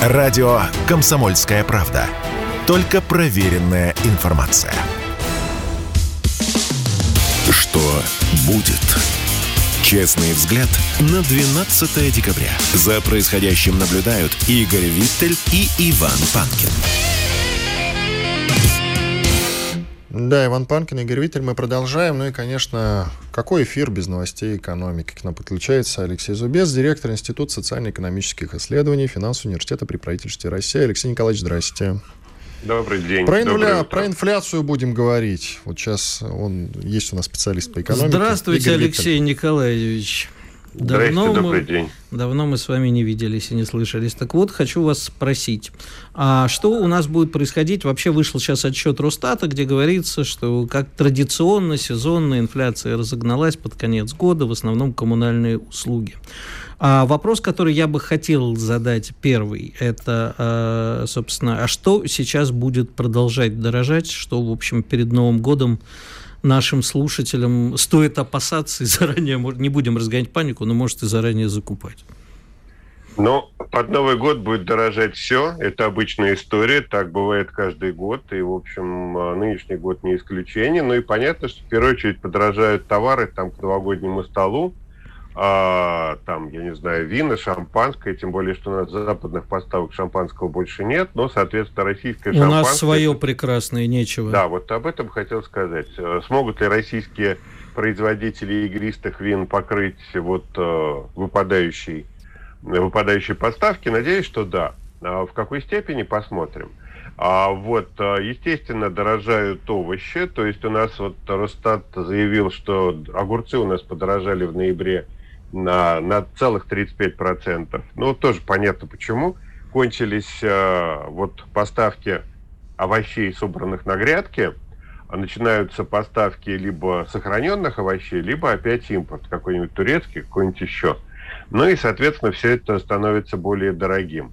Радио «Комсомольская правда». Только проверенная информация. Что будет? Честный взгляд на 12 декабря. За происходящим наблюдают Игорь Виттель и Иван Панкин. Да, Иван Панкин, Игорь Виттель, мы продолжаем. Ну и, конечно, какой эфир без новостей экономики? К нам подключается Алексей Зубец, директор Института социально-экономических исследований Финансового университета при правительстве России. Алексей Николаевич, здрасте. Добрый день. Про, инфля... про инфляцию будем говорить. Вот сейчас он есть у нас специалист по экономике. Здравствуйте, Игорь Алексей Виттель. Николаевич. Давно добрый мы, день. Давно мы с вами не виделись и не слышались. Так вот, хочу вас спросить, а что у нас будет происходить? Вообще вышел сейчас отчет Росстата, где говорится, что как традиционно сезонная инфляция разогналась под конец года, в основном коммунальные услуги. А вопрос, который я бы хотел задать первый, это, а, собственно, а что сейчас будет продолжать дорожать, что, в общем, перед Новым годом нашим слушателям стоит опасаться и заранее, не будем разгонять панику, но может и заранее закупать? Ну, под Новый год будет дорожать все. Это обычная история. Так бывает каждый год. И, в общем, а, нынешний год не исключение. Ну и понятно, что в первую очередь подорожают товары там к новогоднему столу а, там, я не знаю, вина, шампанское, тем более, что у нас западных поставок шампанского больше нет, но, соответственно, российское у шампанское... У нас свое прекрасное, нечего. Да, вот об этом хотел сказать. Э, смогут ли российские производители игристых вин покрыть вот э, выпадающие, выпадающие поставки? Надеюсь, что да. А в какой степени, посмотрим. А вот, э, естественно, дорожают овощи. То есть у нас вот Росстат заявил, что огурцы у нас подорожали в ноябре на, на целых 35%. Ну, тоже понятно почему. Кончились э, вот поставки овощей, собранных на грядке, а начинаются поставки либо сохраненных овощей, либо опять импорт, какой-нибудь турецкий, какой-нибудь еще. Ну и, соответственно, все это становится более дорогим.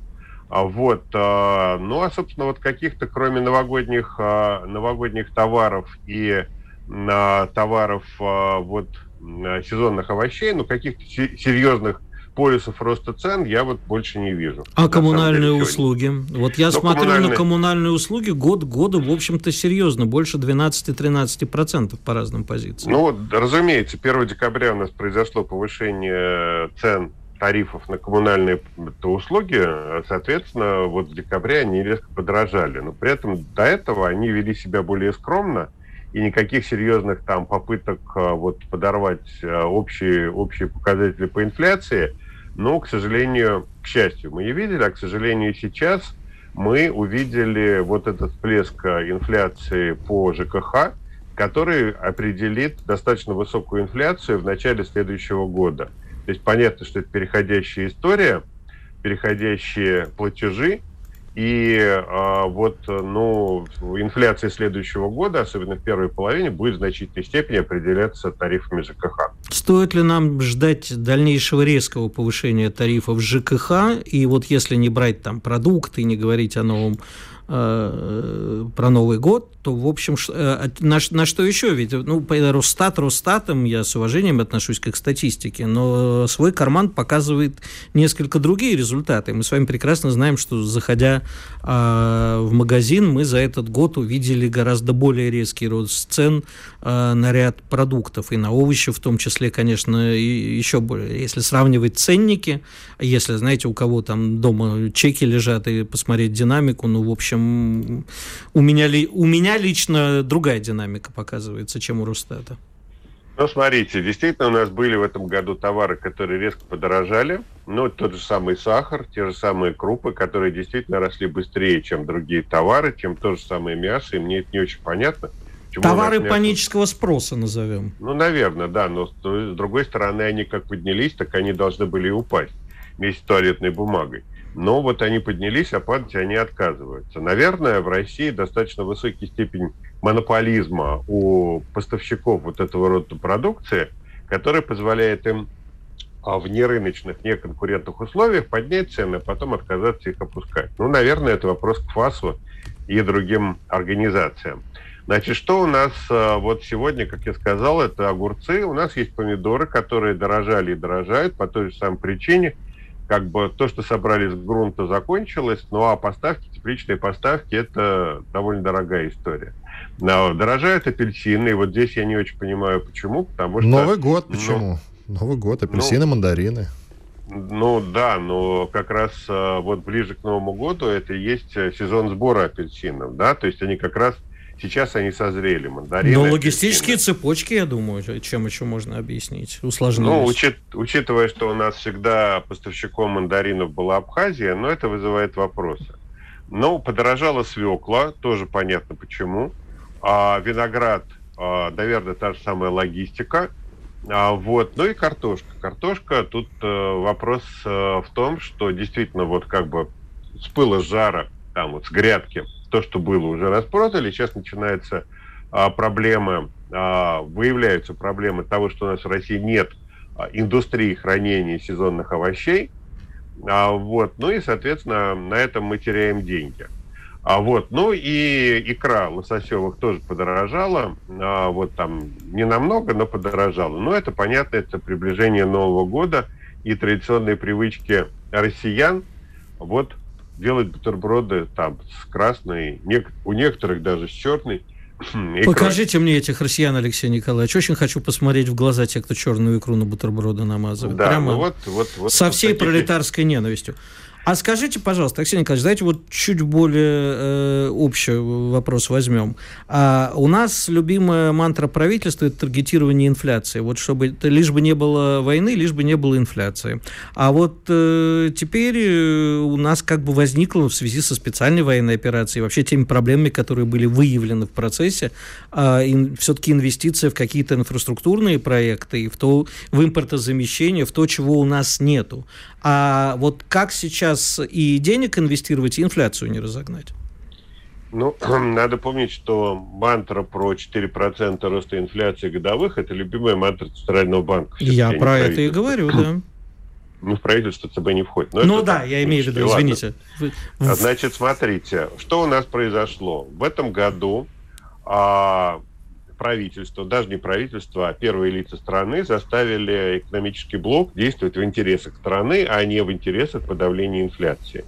А вот, э, ну а, собственно, вот каких-то, кроме новогодних, э, новогодних товаров и э, товаров э, вот сезонных овощей, но каких-то серьезных полюсов роста цен я вот больше не вижу. А коммунальные деле, услуги? Вот я но смотрю коммунальные... на коммунальные услуги год к году, в общем-то, серьезно, больше 12-13% по разным позициям. Ну, вот, разумеется, 1 декабря у нас произошло повышение цен тарифов на коммунальные услуги, соответственно, вот в декабре они резко подорожали. Но при этом до этого они вели себя более скромно, и никаких серьезных там попыток а, вот подорвать а, общие, общие показатели по инфляции, ну, к сожалению, к счастью, мы не видели, а, к сожалению, сейчас мы увидели вот этот всплеск инфляции по ЖКХ, который определит достаточно высокую инфляцию в начале следующего года. То есть понятно, что это переходящая история, переходящие платежи, и а, вот, ну, инфляция следующего года, особенно в первой половине, будет в значительной степени определяться тарифами ЖКХ. Стоит ли нам ждать дальнейшего резкого повышения тарифов ЖКХ? И вот если не брать там продукты, не говорить о новом Э, про Новый год, то, в общем, э, на, на что еще? Ведь, ну, Росстат Росстатом, я с уважением отношусь к статистике, но свой карман показывает несколько другие результаты. Мы с вами прекрасно знаем, что, заходя э, в магазин, мы за этот год увидели гораздо более резкий рост цен э, на ряд продуктов, и на овощи в том числе, конечно, и еще более. Если сравнивать ценники, если, знаете, у кого там дома чеки лежат, и посмотреть динамику, ну, в общем, у меня, ли, у меня лично другая динамика показывается, чем у Росстата. Ну, смотрите, действительно у нас были в этом году товары, которые резко подорожали. Ну, тот же самый сахар, те же самые крупы, которые действительно росли быстрее, чем другие товары, чем то же самое мясо, и мне это не очень понятно. Товары мясо... панического спроса назовем. Ну, наверное, да, но с другой стороны, они как поднялись, так они должны были и упасть вместе с туалетной бумагой но вот они поднялись, а падать они отказываются. Наверное, в России достаточно высокий степень монополизма у поставщиков вот этого рода продукции, который позволяет им а, в нерыночных, неконкурентных условиях поднять цены, а потом отказаться их опускать. Ну, наверное, это вопрос к ФАСу и другим организациям. Значит, что у нас а, вот сегодня, как я сказал, это огурцы. У нас есть помидоры, которые дорожали и дорожают по той же самой причине – как бы то, что собрали с грунта, закончилось, ну а поставки, тепличные поставки, это довольно дорогая история. Но дорожают апельсины, и вот здесь я не очень понимаю, почему, потому что... Новый год ну, почему? Ну, Новый год, апельсины, ну, мандарины. Ну да, но как раз э, вот ближе к Новому году это и есть э, сезон сбора апельсинов, да, то есть они как раз Сейчас они созрели, мандарины. Но логистические апельсины. цепочки, я думаю, чем еще можно объяснить, усложнились. Ну, учит, учитывая, что у нас всегда поставщиком мандаринов была Абхазия, но это вызывает вопросы. Ну, подорожала свекла, тоже понятно почему. А виноград, а, наверное, та же самая логистика. А, вот. Ну и картошка. Картошка, тут а, вопрос а, в том, что действительно вот как бы с пыла с жара, там вот с грядки – то, что было, уже распродали. Сейчас начинается а, проблема, а, выявляются проблемы того, что у нас в России нет а, индустрии хранения сезонных овощей. А, вот, ну и, соответственно, на этом мы теряем деньги. А вот, ну и икра лососевых тоже подорожала, а, вот там не намного, но подорожала. Но это понятно, это приближение Нового года и традиционные привычки россиян. Вот делать бутерброды там с красной, у некоторых даже с черной. Покажите мне этих россиян, Алексей Николаевич. Очень хочу посмотреть в глаза тех, кто черную икру на бутерброды намазывает. Да, Прямо ну вот, вот, вот, со всей вот пролетарской ненавистью. А скажите, пожалуйста, Алексей Николаевич, давайте вот чуть более э, общий вопрос возьмем. А у нас любимая мантра правительства – это таргетирование инфляции. Вот чтобы лишь бы не было войны, лишь бы не было инфляции. А вот э, теперь э, у нас как бы возникло в связи со специальной военной операцией, вообще теми проблемами, которые были выявлены в процессе, э, все-таки инвестиция в какие-то инфраструктурные проекты, и в, то, в импортозамещение, в то, чего у нас нету. А вот как сейчас и денег инвестировать, и инфляцию не разогнать? Ну, надо помнить, что мантра про 4% роста инфляции годовых – это любимая мантра Центрального банка. Я про это и говорю, да. Ну, в правительство ЦБ не входит. Но ну да, я имею в виду, извините. Значит, смотрите, что у нас произошло. В этом году а, правительство, даже не правительство, а первые лица страны заставили экономический блок действовать в интересах страны, а не в интересах подавления инфляции.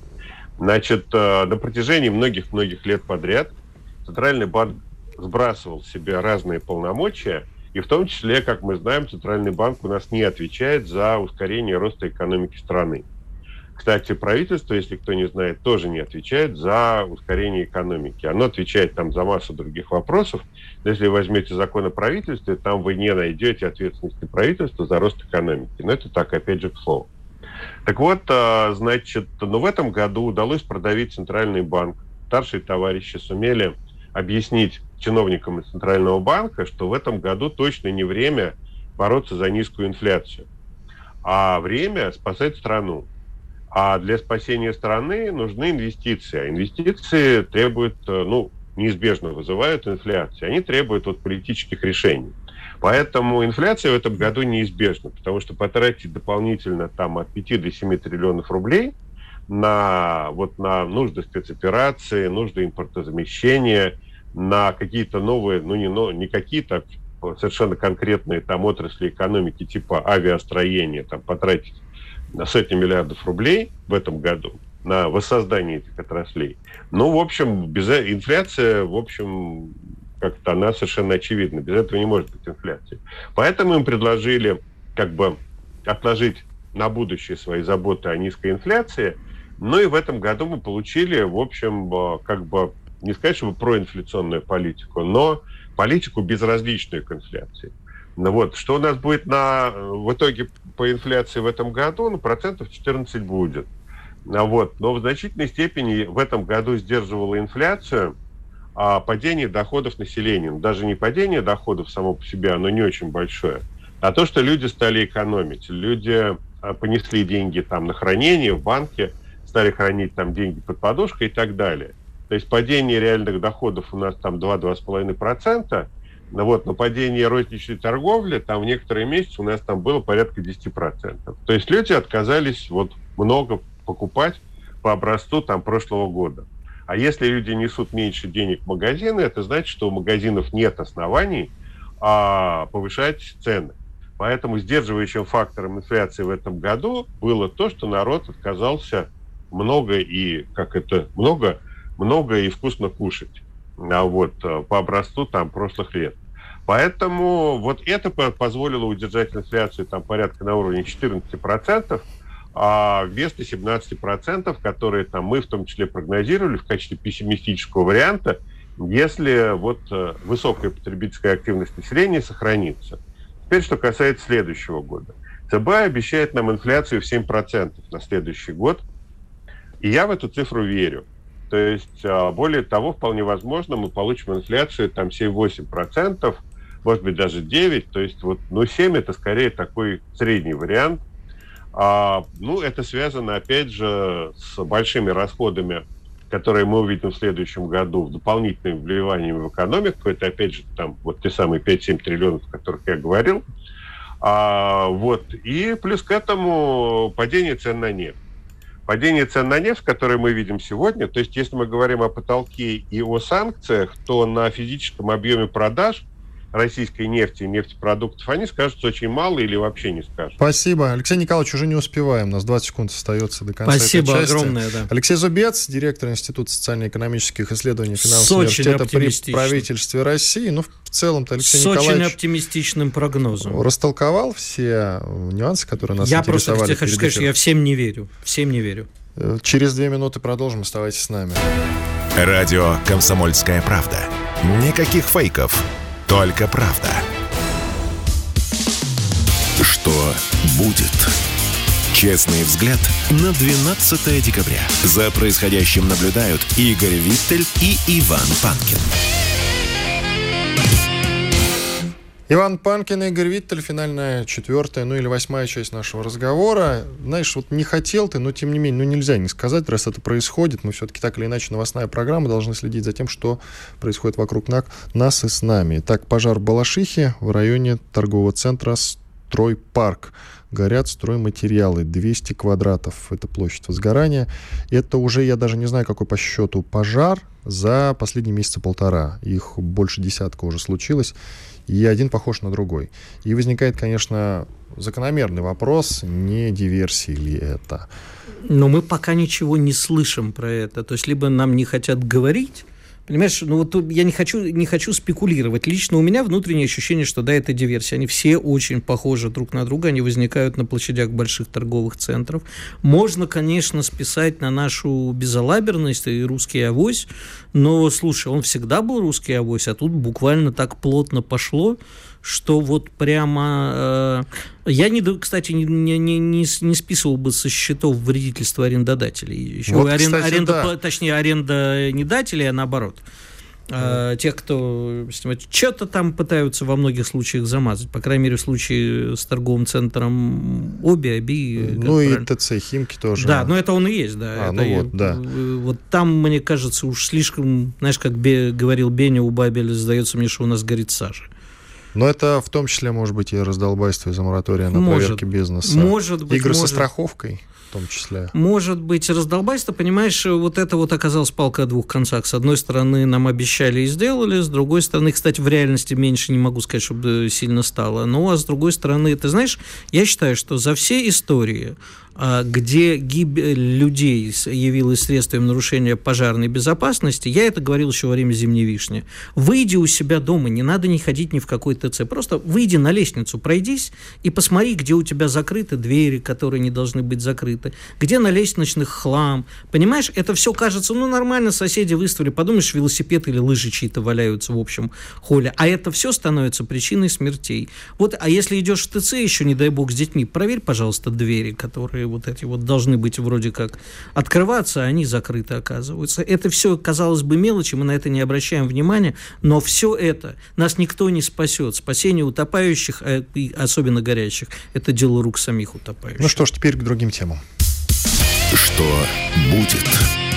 Значит, э, на протяжении многих-многих лет подряд Центральный банк сбрасывал в себе разные полномочия, и в том числе, как мы знаем, Центральный банк у нас не отвечает за ускорение роста экономики страны. Кстати, правительство, если кто не знает, тоже не отвечает за ускорение экономики. Оно отвечает там за массу других вопросов. Но если вы возьмете закон о правительстве, там вы не найдете ответственности правительства за рост экономики. Но это так, опять же, к слову. Так вот, а, значит, ну, в этом году удалось продавить Центральный банк. Старшие товарищи сумели объяснить чиновникам из Центрального банка, что в этом году точно не время бороться за низкую инфляцию, а время спасать страну. А для спасения страны нужны инвестиции. А инвестиции требуют, э, ну, неизбежно вызывают инфляцию. Они требуют вот политических решений. Поэтому инфляция в этом году неизбежна, потому что потратить дополнительно там от 5 до 7 триллионов рублей на, вот, на нужды спецоперации, нужды импортозамещения, на какие-то новые, ну не, но, не какие-то, а совершенно конкретные там отрасли экономики типа авиастроения, там потратить на сотни миллиардов рублей в этом году на воссоздание этих отраслей. Ну, в общем, без э, инфляция, в общем, как-то она совершенно очевидна. Без этого не может быть инфляции. Поэтому им предложили как бы отложить на будущее свои заботы о низкой инфляции. Ну и в этом году мы получили, в общем, э, как бы, не сказать, чтобы проинфляционную политику, но политику безразличную к инфляции. Ну вот, что у нас будет на, в итоге по инфляции в этом году? Ну, процентов 14 будет. Ну вот. Но в значительной степени в этом году сдерживала инфляцию а падение доходов населения. Ну, даже не падение доходов само по себе, оно не очень большое, а то, что люди стали экономить. Люди а, понесли деньги там на хранение в банке, стали хранить там деньги под подушкой и так далее. То есть падение реальных доходов у нас там 2-2,5%, ну вот, но падение розничной торговли, там в некоторые месяцы у нас там было порядка 10%. То есть люди отказались вот много покупать по образцу там прошлого года. А если люди несут меньше денег в магазины, это значит, что у магазинов нет оснований а, повышать цены. Поэтому сдерживающим фактором инфляции в этом году было то, что народ отказался много и, как это, много, много и вкусно кушать. А вот э, по образцу там прошлых лет. Поэтому вот это позволило удержать инфляцию там порядка на уровне 14%, а вместо 17%, которые там мы в том числе прогнозировали в качестве пессимистического варианта, если вот э, высокая потребительская активность населения сохранится. Теперь, что касается следующего года. ЦБ обещает нам инфляцию в 7% на следующий год, и я в эту цифру верю. То есть, а, более того, вполне возможно, мы получим инфляцию там 7-8%, может быть, даже 9%. То есть, вот, ну, 7% это скорее такой средний вариант. А, ну, это связано, опять же, с большими расходами, которые мы увидим в следующем году, в дополнительными вливаниями в экономику. Это, опять же, там вот те самые 5-7 триллионов, о которых я говорил. А, вот. И плюс к этому падение цен на нефть. Падение цен на нефть, которое мы видим сегодня, то есть если мы говорим о потолке и о санкциях, то на физическом объеме продаж российской нефти и нефтепродуктов, они скажут очень мало или вообще не скажут. Спасибо. Алексей Николаевич, уже не успеваем. У нас 20 секунд остается до конца Спасибо этой части. огромное, да. Алексей Зубец, директор Института социально-экономических исследований финансового университета при правительстве России. Ну, в целом-то Алексей С Николаевич... очень оптимистичным прогнозом. Растолковал все нюансы, которые нас я интересовали. Я просто хочу сказать, что я всем не верю. Всем не верю. Э, через две минуты продолжим. Оставайтесь с нами. Радио «Комсомольская правда». Никаких фейков, только правда. Что будет? Честный взгляд на 12 декабря. За происходящим наблюдают Игорь Виттель и Иван Панкин. Иван Панкин, Игорь Виттель, финальная четвертая, ну или восьмая часть нашего разговора. Знаешь, вот не хотел ты, но тем не менее, ну нельзя не сказать, раз это происходит, мы все-таки так или иначе новостная программа, должны следить за тем, что происходит вокруг нас и с нами. Так, пожар в Балашихе в районе торгового центра «Стройпарк» горят стройматериалы. 200 квадратов – это площадь возгорания. Это уже, я даже не знаю, какой по счету пожар за последние месяца полтора. Их больше десятка уже случилось и один похож на другой. И возникает, конечно, закономерный вопрос, не диверсии ли это. Но мы пока ничего не слышим про это. То есть либо нам не хотят говорить, Понимаешь, ну вот я не хочу, не хочу спекулировать. Лично у меня внутреннее ощущение, что да, это диверсия. Они все очень похожи друг на друга, они возникают на площадях больших торговых центров. Можно, конечно, списать на нашу безалаберность и русский авось, но, слушай, он всегда был русский авось, а тут буквально так плотно пошло, что вот прямо... Э, я, не, кстати, не, не, не, не списывал бы со счетов вредительства арендодателей. Еще вот, арен, кстати, аренда, да. Точнее, аренда не дателей, а наоборот. Uh, тех, кто что-то там пытаются во многих случаях замазать. По крайней мере, в случае с торговым центром Оби, Аби. Ну и ТЦ Химки тоже. Да, но это он и есть, да. А, это ну вот, да. Вот там, мне кажется, уж слишком, знаешь, как Бе, говорил Беня у Бабеля, сдается мне, что у нас горит сажа. Но это в том числе может быть и раздолбайство из-за моратория на может, проверки бизнеса. Может быть. Игры может. со страховкой в том числе. Может быть, раздолбайство, понимаешь, вот это вот оказалось палка о двух концах. С одной стороны, нам обещали и сделали, с другой стороны, кстати, в реальности меньше не могу сказать, чтобы сильно стало. Ну, а с другой стороны, ты знаешь, я считаю, что за все истории где гибель людей явилась средством нарушения пожарной безопасности, я это говорил еще во время зимней вишни. Выйди у себя дома, не надо не ходить ни в какой ТЦ, просто выйди на лестницу, пройдись и посмотри, где у тебя закрыты двери, которые не должны быть закрыты, где на лестничных хлам. Понимаешь, это все кажется, ну, нормально, соседи выставили, подумаешь, велосипед или лыжи чьи-то валяются в общем холле, а это все становится причиной смертей. Вот, а если идешь в ТЦ еще, не дай бог, с детьми, проверь, пожалуйста, двери, которые вот эти вот должны быть вроде как открываться, а они закрыты оказываются. Это все, казалось бы, мелочи, мы на это не обращаем внимания, но все это нас никто не спасет. Спасение утопающих, а, особенно горящих, это дело рук самих утопающих. Ну что ж, теперь к другим темам. Что будет?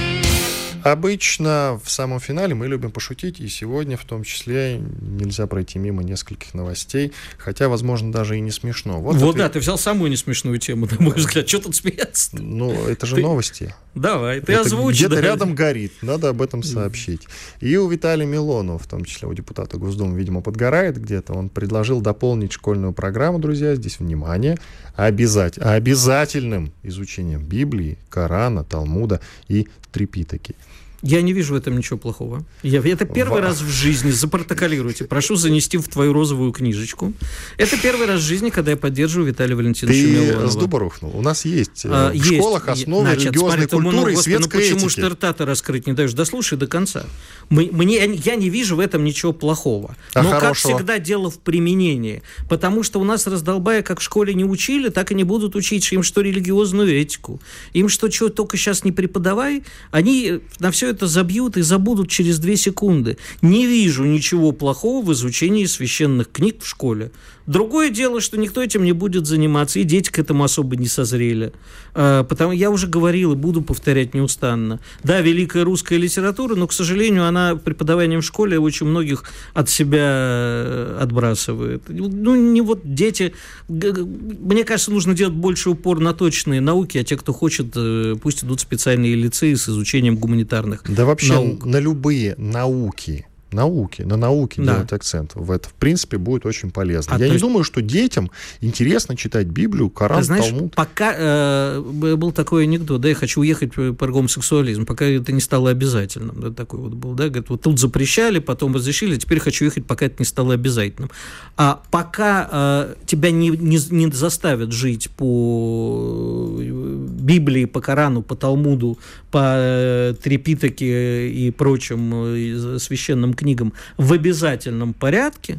Обычно в самом финале мы любим пошутить, и сегодня в том числе нельзя пройти мимо нескольких новостей, хотя, возможно, даже и не смешно. Вот, вот ответ... да, ты взял самую не смешную тему, на мой взгляд. Что тут смеяться? Ну, это же ты... новости. Давай, ты Это озвучь. Где-то да. рядом горит, надо об этом сообщить. И у Виталия Милонова, в том числе у депутата Госдумы, видимо, подгорает где-то. Он предложил дополнить школьную программу, друзья, здесь внимание, обязать, обязательным изучением Библии, Корана, Талмуда и Трипитаки. Я не вижу в этом ничего плохого. Я, это первый Ва- раз в жизни, запротоколируйте, прошу занести в твою розовую книжечку. Это первый раз в жизни, когда я поддерживаю Виталия Валентиновича Ты Милонова. с дуба рухнул. У нас есть э, А, в есть. школах основы Значит, религиозной смотри, ты, ну, культуры и господи, ну светской почему этики. ж ты рта-то раскрыть не даешь? Дослушай до конца. Мы- Мне, я не вижу в этом ничего плохого. А Но, как хорошего? всегда, дело в применении. Потому что у нас раздолбая, как в школе не учили, так и не будут учить им, что религиозную этику. Им что, что только сейчас не преподавай, они на все это забьют и забудут через две секунды. Не вижу ничего плохого в изучении священных книг в школе. Другое дело, что никто этим не будет заниматься, и дети к этому особо не созрели. А, Потому я уже говорил и буду повторять неустанно. Да, великая русская литература, но, к сожалению, она преподаванием в школе очень многих от себя э, отбрасывает. Ну, не вот дети... Мне кажется, нужно делать больше упор на точные науки, а те, кто хочет, э, пусть идут в специальные лицеи с изучением гуманитарных Да вообще наук. на любые науки, науки, на науке Да. делать акцент. В это, в принципе, будет очень полезно. А, Я не есть- думаю, что детям интересно читать Библию, Коран, Ты знаешь, Талмуд. пока э, был такой анекдот, да, я хочу уехать по по гомосексуализм, пока это не стало обязательным, да, такой вот был, да, говорит, вот тут запрещали, потом разрешили, теперь хочу ехать, пока это не стало обязательным. А пока э, тебя не, не, не заставят жить по э, Библии, по Корану, по Талмуду, по э, Трепитаке и прочим э, священным книгам в обязательном порядке,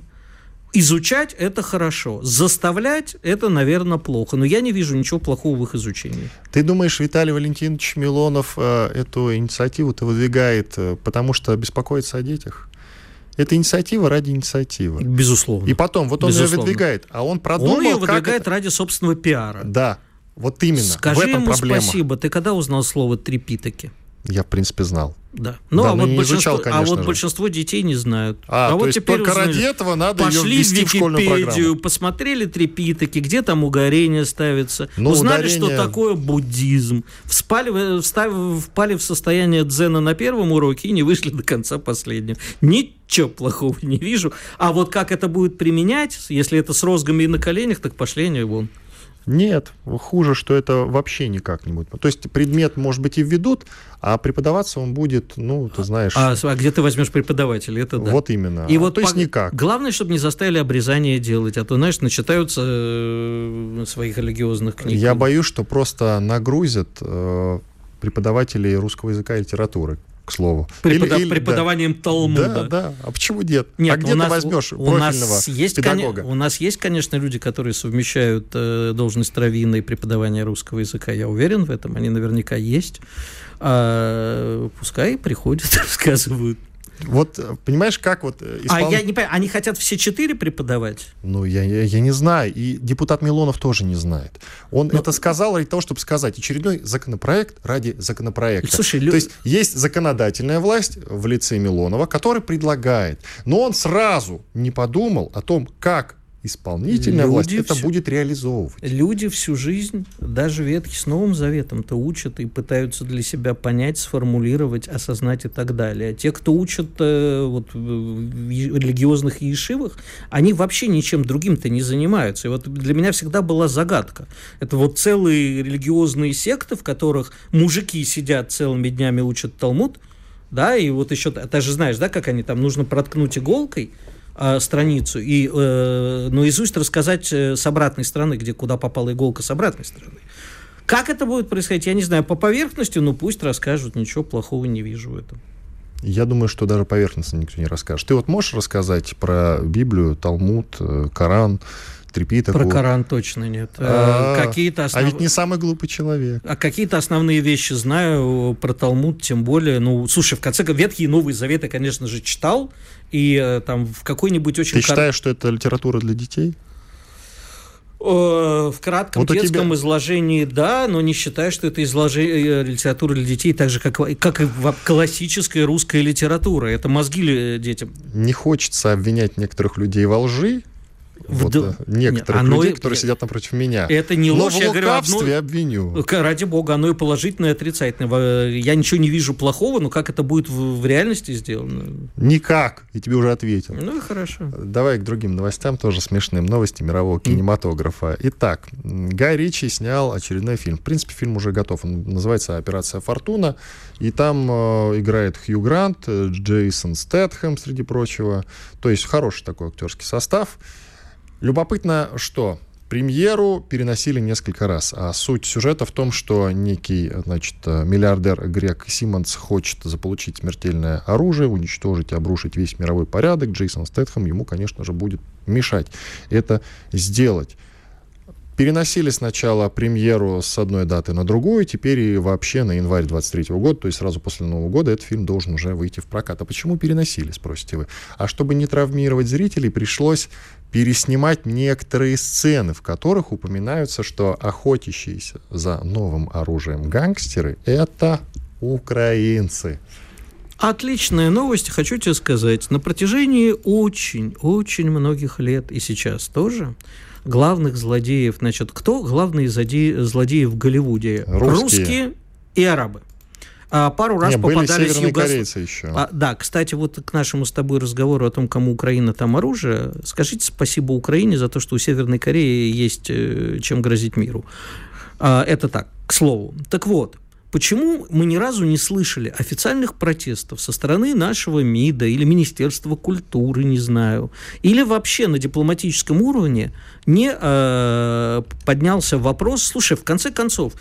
Изучать это хорошо, заставлять это, наверное, плохо. Но я не вижу ничего плохого в их изучении. Ты думаешь, Виталий Валентинович Милонов э, эту инициативу-то выдвигает, э, потому что беспокоится о детях? Это инициатива ради инициативы. Безусловно. И потом, вот он Безусловно. ее выдвигает, а он продумал, Он ее выдвигает это- ради собственного пиара. Да, вот именно. Скажи в этом ему проблема. спасибо. Ты когда узнал слово трепитаки? Я, в принципе, знал. Да. Ну, Да, а, но вот не большинство, изучал, а конечно вот же. большинство детей не знают. А, то вот есть теперь только узнали. ради этого надо Пошли ее ввести в школьную программу. посмотрели трепитаки, где там ударение ставится, Ну, узнали, ударение- что такое буддизм, вспали, в- встав- впали в состояние дзена на первом уроке и не вышли до конца последнего. Ничего плохого не вижу. А вот как это будет применять, если это с розгами и на коленях, так пошли они вон. Нет, хуже, что это вообще никак не будет. То есть предмет, может быть, и введут, а преподаваться он будет, ну, ты знаешь, А, а где ты возьмешь преподавателя? Это да. вот именно. И А, вот то есть по- никак. Главное, чтобы не заставили обрезание делать, а то, знаешь, начитаются э, своих религиозных книг. Я боюсь, что просто нагрузят э, преподавателей русского языка и литературы, к слову. Препода- Или- или- да. преподаванием Талмуда. Да, да. А почему нет? Нет, а где у нас, ты возьмешь у нас есть, педагога? у нас есть, конечно, люди, которые совмещают э, должность раввина и преподавание русского языка. Я уверен в этом, они наверняка есть. А, пускай приходят, рассказывают. Вот, э, понимаешь, как вот э, А исполн- я не понимаю, они хотят все четыре преподавать? Ну, я, я, я не знаю. И депутат Милонов тоже не знает. Он Ну, это сказал ради того, чтобы сказать очередной законопроект ради законопроекта. Слушай, лю- То есть есть законодательная власть в лице Милонова, который предлагает. Но он сразу не подумал о том, как исполнительная власть Люди это всё- будет реализовывать. Люди всю жизнь, даже Ветхий с Новым Заветом-то учат и пытаются для себя понять, сформулировать, осознать и так далее. А те, кто учат э, вот, в е- религиозных ешивах, они вообще ничем другим-то не занимаются. И вот для меня всегда была загадка. Это вот целые религиозные секты, в которых мужики сидят целыми днями учат Талмуд, да, и вот еще, ты же знаешь, да, как они там, нужно проткнуть иголкой, а, страницу и э, наизусть рассказать э, с обратной стороны, где куда попала иголка с обратной стороны. Как это будет происходить, я не знаю. По поверхности, ну пусть расскажут, ничего плохого не вижу в этом. Я думаю, что даже поверхностно никто не расскажет. Ты вот можешь рассказать про Библию, Талмуд, э, Коран, Трипитаку? Про Коран точно нет. Э, А, какие-то А основ- ведь не самый глупый человек. А какие-то основные вещи знаю про Талмуд, тем более. Ну, слушай, в конце концов, Ветхий и Новый Завет я, конечно же, читал. И э, там в какой-нибудь очень... Ты считаешь, что это литература для детей? Э, В кратком Вот детском тебя- изложении, да, но не считаю, что это изложение э, литература для детей, так же, как, как и классическая русская литература. Это мозги детям. Не хочется обвинять некоторых людей во лжи, Вот, Вд- некоторых Оно людей, которые сидят напротив меня. Это не Но ложь, в я говорю, одно- обвиню. Ради бога, оно и положительное, и отрицательное. Я ничего не вижу плохого, но как это будет в, в реальности сделано? Никак. Я тебе уже ответил. Ну и хорошо. Давай к другим новостям, тоже смешным. Новости мирового кинематографа. Итак, Гай Ричи снял очередной фильм. В принципе, фильм уже готов. Он называется «Операция Фортуна». И там э, играет Хью Грант, э, Джейсон Стэтхэм, среди прочего. То есть хороший такой актерский состав. Любопытно, что премьеру переносили несколько раз. А суть сюжета в том, что некий, значит, э, миллиардер Грег Симмонс хочет заполучить смертельное оружие, уничтожить и обрушить весь мировой порядок. Джейсон Стэтхэм ему, конечно же, будет мешать это сделать. Переносили сначала премьеру с одной даты на другую, теперь и вообще на январь 23 года, то есть сразу после Нового года этот фильм должен уже выйти в прокат. А почему переносили, спросите вы? А чтобы не травмировать зрителей, пришлось переснимать некоторые сцены, в которых упоминаются, что охотящиеся за новым оружием гангстеры — это украинцы. Отличная новость, хочу тебе сказать. На протяжении очень-очень многих лет и сейчас тоже главных злодеев, значит, кто главные злодеи, злодеи в Голливуде? Русские. и арабы. А, пару раз Не, были попадались югослав- корейцы еще. А, да, кстати, вот к нашему с тобой разговору о том, кому Украина там оружие, скажите спасибо Украине за то, что у Северной Кореи есть э, чем грозить миру. А, это так, к слову. Так вот, почему мы ни разу не слышали официальных протестов со стороны нашего МИДа или Министерства культуры, не знаю, или вообще на дипломатическом уровне не э, поднялся вопрос, слушай, в конце концов,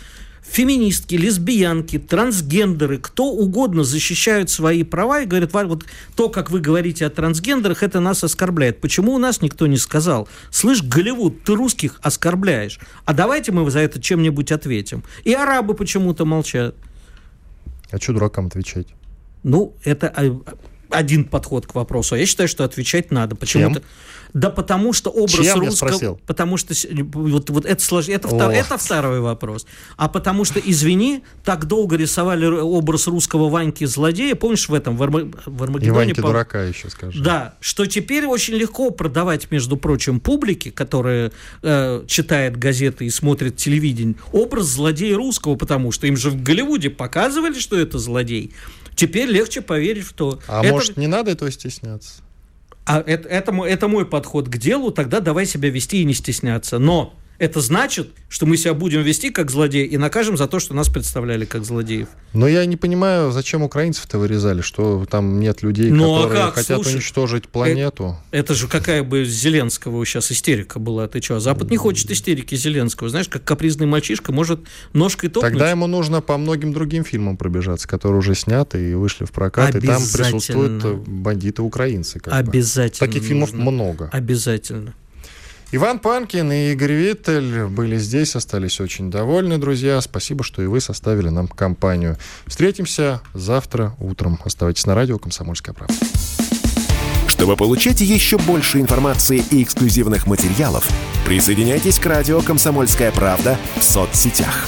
феминистки, лесбиянки, трансгендеры, кто угодно защищают свои права и говорят, «Валь, вот то, как вы говорите о трансгендерах, это нас оскорбляет. Почему у нас никто не сказал? Слышь, Голливуд, ты русских оскорбляешь. А давайте мы за это чем-нибудь ответим. И арабы почему-то молчат. А что дуракам отвечать? Ну, это а, один подход к вопросу. А я считаю, что отвечать надо. Почему-то. Да потому что образ Чем, я русского... спросил? Потому что... Вот, вот это, слож- это, втор- это второй вопрос. А потому что, извини, так долго рисовали образ русского Ваньки злодея. Помнишь в этом, в, Арма- в И Армагеддоне? Ваньки по- дурака еще скажи. Да, что теперь очень легко продавать, между прочим, публике, которая э, читает газеты и смотрит телевидение, образ злодея русского, потому что им же в Голливуде показывали, что это злодей. Теперь легче поверить в то. А Это- может, не надо этого стесняться? а это, это, это мой подход к делу, тогда давай себя вести и не стесняться. Но это значит, что мы себя будем вести как злодеи и накажем за то, что нас представляли как злодеев. Но я не понимаю, зачем украинцев-то вырезали, что там нет людей, Ну, а которые как? хотят Слушай, уничтожить планету. Это же какая бы Зеленского сейчас истерика была. Ты что? Запад не хочет истерики Зеленского. Знаешь, как капризный мальчишка может ножкой топнуть. Тогда ему нужно по многим другим фильмам пробежаться, которые уже сняты и вышли в прокат, и там Обязательно. присутствуют э, бандиты-украинцы. как бы. Обязательно. Таких фильмов нужно. много. Обязательно. Иван Панкин и Игорь Виттель были здесь, остались очень довольны, друзья. Спасибо, что и вы составили нам компанию. Встретимся завтра утром. Оставайтесь на радио «Комсомольская правда». Чтобы получать еще больше информации и эксклюзивных материалов, присоединяйтесь к радио «Комсомольская правда» в соцсетях.